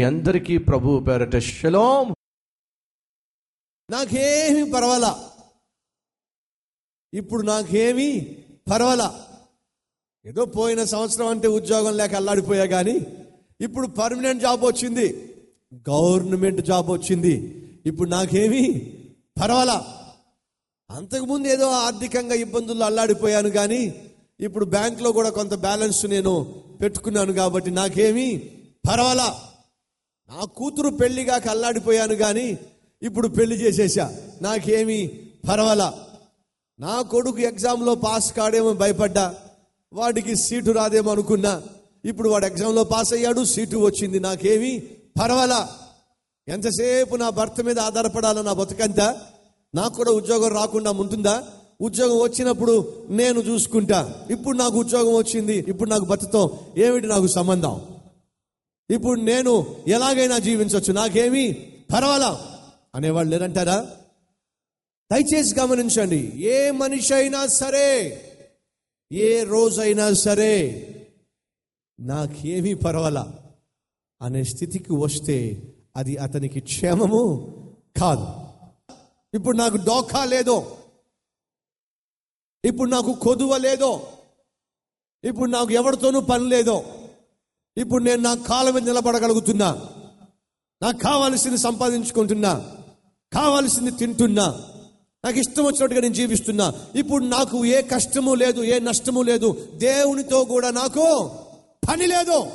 మీ అందరికీ ప్రభు పేరట షలోం నాకేమి పర్వాల? ఇప్పుడు నాకేమీ పర్వాల? ఏదో పోయిన సంవత్సరం అంటే ఉద్యోగం లేక అల్లాడిపోయా కానీ ఇప్పుడు పర్మనెంట్ జాబ్ వచ్చింది గవర్నమెంట్ జాబ్ వచ్చింది ఇప్పుడు నాకేమీ పర్వాలా? అంతకుముందు ఏదో ఆర్థికంగా ఇబ్బందుల్లో అల్లాడిపోయాను కానీ ఇప్పుడు బ్యాంక్లో కూడా కొంత బ్యాలెన్స్ నేను పెట్టుకున్నాను కాబట్టి నాకేమీ పర్వాలా? నా కూతురు పెళ్ళిగా కల్లాడిపోయాను కానీ ఇప్పుడు పెళ్ళి చేసేసా నాకేమీ పర్వాలా. నా కొడుకు ఎగ్జామ్లో పాస్ కాడేమో భయపడ్డా. వాడికి సీటు రాదేమో అనుకున్నా. ఇప్పుడు వాడు ఎగ్జామ్లో పాస్ అయ్యాడు సీటు వచ్చింది. నాకేమీ పర్వాలా. ఎంతసేపు నా భర్త మీద ఆధారపడాలో నా బతుకంతా? నాకు కూడా ఉద్యోగం రాకుండా ఉంటుందా ఉద్యోగం వచ్చినప్పుడు నేను చూసుకుంటా. ఇప్పుడు నాకు ఉద్యోగం వచ్చింది ఇప్పుడు నాకు భర్తతో ఏమిటి నాకు సంబంధం? ఇప్పుడు నేను ఎలాగైనా జీవించవచ్చు నాకేమీ పర్వాలా? అనేవాళ్ళు లేరంటారా దయచేసి గమనించండి. ఏ మనిషి అయినా సరే ఏ రోజైనా సరే నాకేమీ పర్వాలా అనే స్థితికి వస్తే అది అతనికి క్షేమము కాదు. ఇప్పుడు నాకు డోకా లేదో ఇప్పుడు నాకు కొదువ లేదో ఇప్పుడు నాకు ఎవరితోనూ పని లేదో ఇప్పుడు నేను నా కాళ్ళ మీద నిలబడగలుగుతున్నా. నాకు కావాల్సింది సంపాదించుకుంటున్నా. కావాల్సింది తింటున్నా. నాకు ఇష్టం వచ్చినట్టుగా నేను జీవిస్తున్నా. ఇప్పుడు నాకు ఏ కష్టము లేదు ఏ నష్టము లేదు. దేవునితో కూడా నాకు పని లేదు.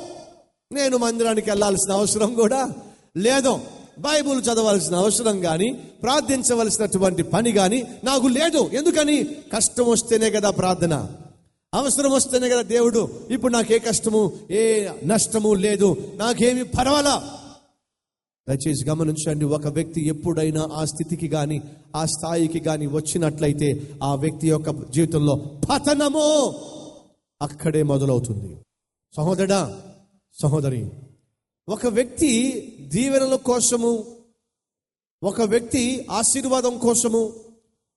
నేను మందిరానికి వెళ్ళాల్సిన అవసరం కూడా లేదు. బైబుల్ చదవాల్సిన అవసరం కానీ ప్రార్థించవలసినటువంటి పని కానీ నాకు లేదు. ఎందుకని? కష్టం వస్తేనే కదా ప్రార్థన. అవసరం వస్తేనే కదా దేవుడు. ఇప్పుడు నాకే కష్టము ఏ నష్టము లేదు. నాకేమి పర్వాలా? దయచేసి గమనించండి ఒక వ్యక్తి ఎప్పుడైనా ఆ స్థితికి కానీ ఆ స్థాయికి కానీ వచ్చినట్లయితే ఆ వ్యక్తి యొక్క జీవితంలో పతనము అక్కడే మొదలవుతుంది. సహోదరా సహోదరి ఒక వ్యక్తి దీవెనల కోసము ఒక వ్యక్తి ఆశీర్వాదం కోసము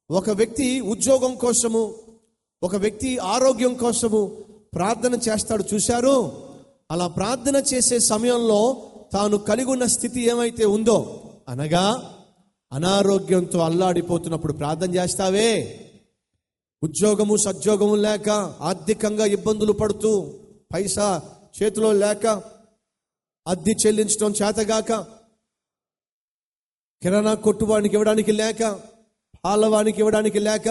ఒక వ్యక్తి ఉద్యోగం కోసము ఒక వ్యక్తి ఆరోగ్యం కోసము ప్రార్థన చేస్తాడు చూశారు? అలా ప్రార్థన చేసే సమయంలో తాను కలిగి ఉన్న స్థితి ఏమైతే ఉందో అనగా అనారోగ్యంతో అల్లాడిపోతున్నప్పుడు ప్రార్థన చేస్తావే. ఉద్యోగము సద్యోగము లేక ఆర్థికంగా ఇబ్బందులు పడుతూ పైసా చేతిలో లేక అద్దె చెల్లించడం చేతగాక కిరాణా కొట్టువానికి ఇవ్వడానికి లేక పాలవానికి ఇవ్వడానికి లేక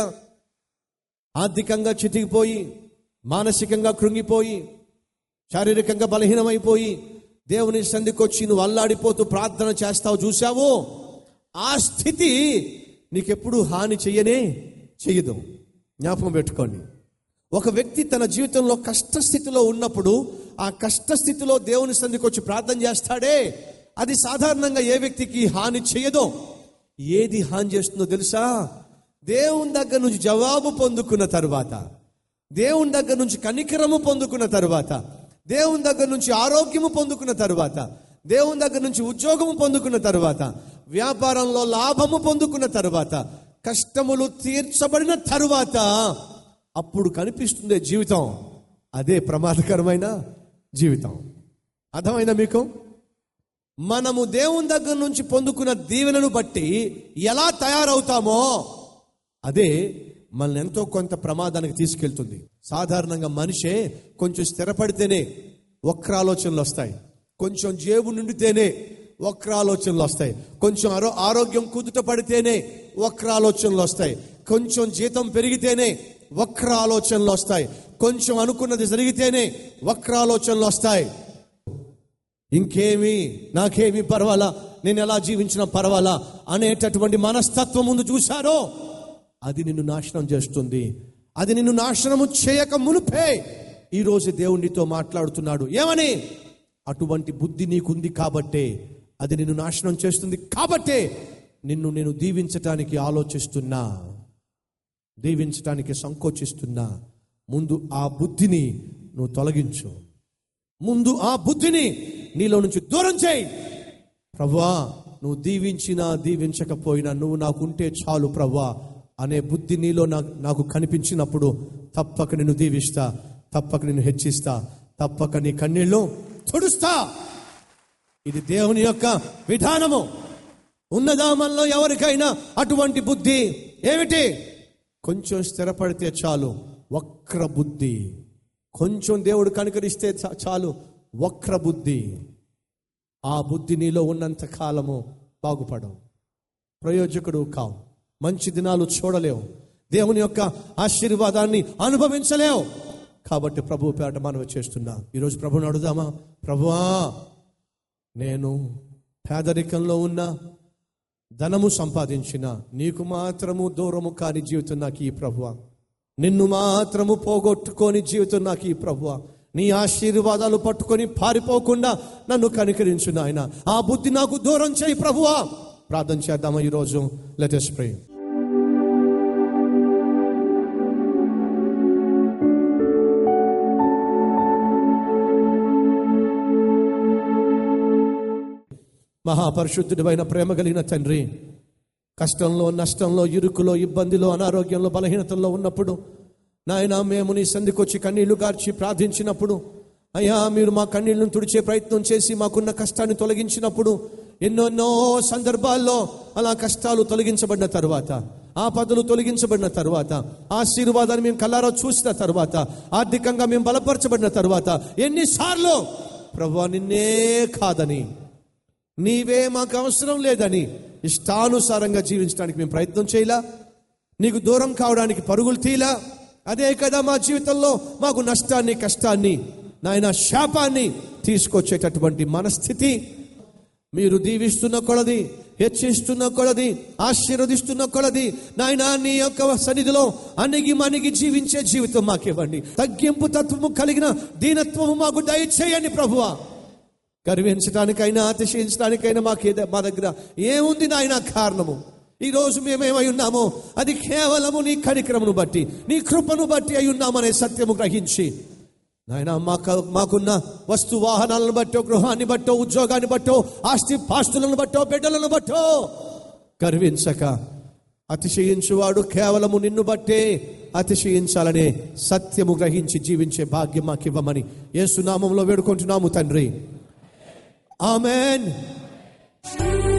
ఆర్థికంగా చితికిపోయి మానసికంగా కృంగిపోయి శారీరకంగా బలహీనమైపోయి దేవుని సంధికొచ్చి నువ్వు అల్లాడిపోతూ ప్రార్థన చేస్తావు చూసావు ఆ స్థితి నీకెప్పుడు హాని చెయ్యనే చెయ్యదు. జ్ఞాపకం పెట్టుకోండి. ఒక వ్యక్తి తన జీవితంలో కష్టస్థితిలో ఉన్నప్పుడు ఆ కష్టస్థితిలో దేవుని సంధికి వచ్చి ప్రార్థన చేస్తాడే? అది సాధారణంగా ఏ వ్యక్తికి హాని చేయదో ఏది హాని చేస్తుందో తెలుసా? దేవుని దగ్గర నుంచి జవాబు పొందుకున్న తరువాత దేవుని దగ్గర నుంచి కనికరము పొందుకున్న తరువాత దేవుని దగ్గర నుంచి ఆరోగ్యము పొందుకున్న తరువాత దేవుని దగ్గర నుంచి ఉద్యోగము పొందుకున్న తరువాత వ్యాపారంలో లాభము పొందుకున్న తరువాత కష్టములు తీర్చబడిన తరువాత అప్పుడు కనిపిస్తుంది జీవితం. అదే ప్రమాదకరమైన జీవితం. అర్థమైందా మీకు? మనము దేవుని దగ్గర నుంచి పొందుకున్న దీవెనను బట్టి ఎలా తయారవుతామో అదే మనల్ని ఎంతో కొంత ప్రమాదానికి తీసుకెళ్తుంది. సాధారణంగా మనిషే కొంచెం స్థిరపడితేనే వక్ర ఆలోచనలు వస్తాయి. కొంచెం జేబు నిండితేనే వక్ర ఆలోచనలు వస్తాయి. కొంచెం ఆరో ఆరోగ్యం కుదుట పడితేనే వక్ర ఆలోచనలు వస్తాయి. కొంచెం జీతం పెరిగితేనే వక్ర ఆలోచనలు వస్తాయి. కొంచెం అనుకున్నది జరిగితేనే వక్ర ఆలోచనలు వస్తాయి. ఇంకేమి నాకేమి పర్వాలా? నేను ఎలా జీవించినా పర్వాలా? అనేటటువంటి మనస్తత్వం ముందు చూశారో అది నిన్ను నాశనం చేస్తుంది. అది నిన్ను నాశనము చేయక మునుపే ఈరోజు దేవునితో మాట్లాడుతున్నాడు. ఏమని? అటువంటి బుద్ధి నీకుంది కాబట్టే అది నిన్ను నాశనం చేస్తుంది కాబట్టే నిన్ను నేను దీవించటానికి ఆలోచిస్తున్నా. దీవించటానికి సంకోచిస్తున్నా. ముందు ఆ బుద్ధిని నువ్వు తొలగించు. ముందు ఆ బుద్ధిని నీలో నుంచి దూరం చేయి. ప్రవ్వా నువ్వు దీవించినా దీవించకపోయినా నువ్వు నాకుంటే చాలు ప్రవ్వా. అనే బుద్ధి నీలో నాకు కనిపించినప్పుడు తప్పక నిన్ను దీవిస్తా తప్పక నిన్ను హెచ్చిస్తా తప్పక నీ కన్నీళ్ళు తుడుస్తా. ఇది దేవుని యొక్క విధానము. ఉన్నదా మనలో ఎవరికైనా అటువంటి బుద్ధి? ఏమిటి? కొంచెం స్థిరపడితే చాలు వక్ర బుద్ధి. కొంచెం దేవుడు కనుకరిస్తే చాలు వక్ర బుద్ధి. ఆ బుద్ధి నీలో ఉన్నంత కాలము బాగుపడవు. ప్రయోజకుడు కావు. మంచి దినాలు చూడలేవు. దేవుని యొక్క ఆశీర్వాదాన్ని అనుభవించలేవు. కాబట్టి ప్రభు పేట మనవి చేస్తున్నా. ఈరోజు ప్రభుని అడుగుదామా? ప్రభువా నేను పేదరికంలో ఉన్న ధనము సంపాదించిన నీకు మాత్రము దూరము కాని జీవితం నాకు ఈ ప్రభువ. నిన్ను మాత్రము పోగొట్టుకొని జీవితం నాకు ఈ ప్రభువ. నీ ఆశీర్వాదాలు పట్టుకొని పారిపోకుండా నన్ను కనికరించు నాయన. ఆ బుద్ధి నాకు దూరం చేయి ప్రభువా. ప్రార్థన చేద్దామా ఈరోజు. లెటెస్ట్ ప్రే మహాపరిశుద్ధుడివైన ప్రేమ కలిగిన తండ్రి కష్టంలో నష్టంలో ఇరుకులో ఇబ్బందిలో అనారోగ్యంలో బలహీనతల్లో ఉన్నప్పుడు నాయన మేము నీ సంధికొచ్చి కన్నీళ్ళు గార్చి ప్రార్థించినప్పుడు అయ్యా మీరు మా కన్నీళ్ళను తుడిచే ప్రయత్నం చేసి మాకున్న కష్టాన్ని తొలగించినప్పుడు ఎన్నెన్నో సందర్భాల్లో అలా కష్టాలు తొలగించబడిన తర్వాత ఆపదలు తొలగించబడిన తర్వాత ఆశీర్వాదాన్ని మేము కల్లారా చూసిన తర్వాత ఆర్థికంగా మేము బలపరచబడిన తర్వాత ఎన్నిసార్లు ప్రభు నిన్నే కాదని నీవే మాకు అవసరం లేదని ఇష్టానుసారంగా జీవించడానికి మేము ప్రయత్నం చేయలా నీకు దూరం కావడానికి పరుగులు తీలా. అదే కదా మా జీవితంలో మాకు నష్టాన్ని కష్టాన్ని నాయన శాపాన్ని తీసుకొచ్చేటటువంటి మనస్థితి. మీరు దీవిస్తున్న కొలది హెచ్చిస్తున్న కొలది ఆశీర్వదిస్తున్న కొలది నాయన నీ యొక్క సన్నిధిలో అణిగి మణిగి జీవించే జీవితం మాకివ్వండి. తగ్గింపు తత్వము కలిగిన దీనత్వము మాకు దయచేయండి ప్రభువా. గర్వించడానికైనా అతిశయించడానికైనా మాకు మా దగ్గర ఏముంది నాయన కారణము? ఈ రోజు మేమేమై ఉన్నామో అది కేవలము నీ కార్యక్రమను బట్టి నీ కృపను బట్టి అయి ఉన్నామనే సత్యము గ్రహించి నాయన మాకు మాకున్న వస్తు వాహనాలను బట్టో గృహాన్ని బట్టో ఉద్యోగాన్ని బట్టో ఆస్తి పాస్తులను బట్టో బిడ్డలను బట్టో గర్వించక అతిశయించువాడు కేవలము నిన్ను బట్టే అతిశయించాలనే సత్యము గ్రహించి జీవించే భాగ్యం మాకివ్వమని ఏసునామంలో వేడుకుంటున్నాము తండ్రి. ఆమెన్. Thank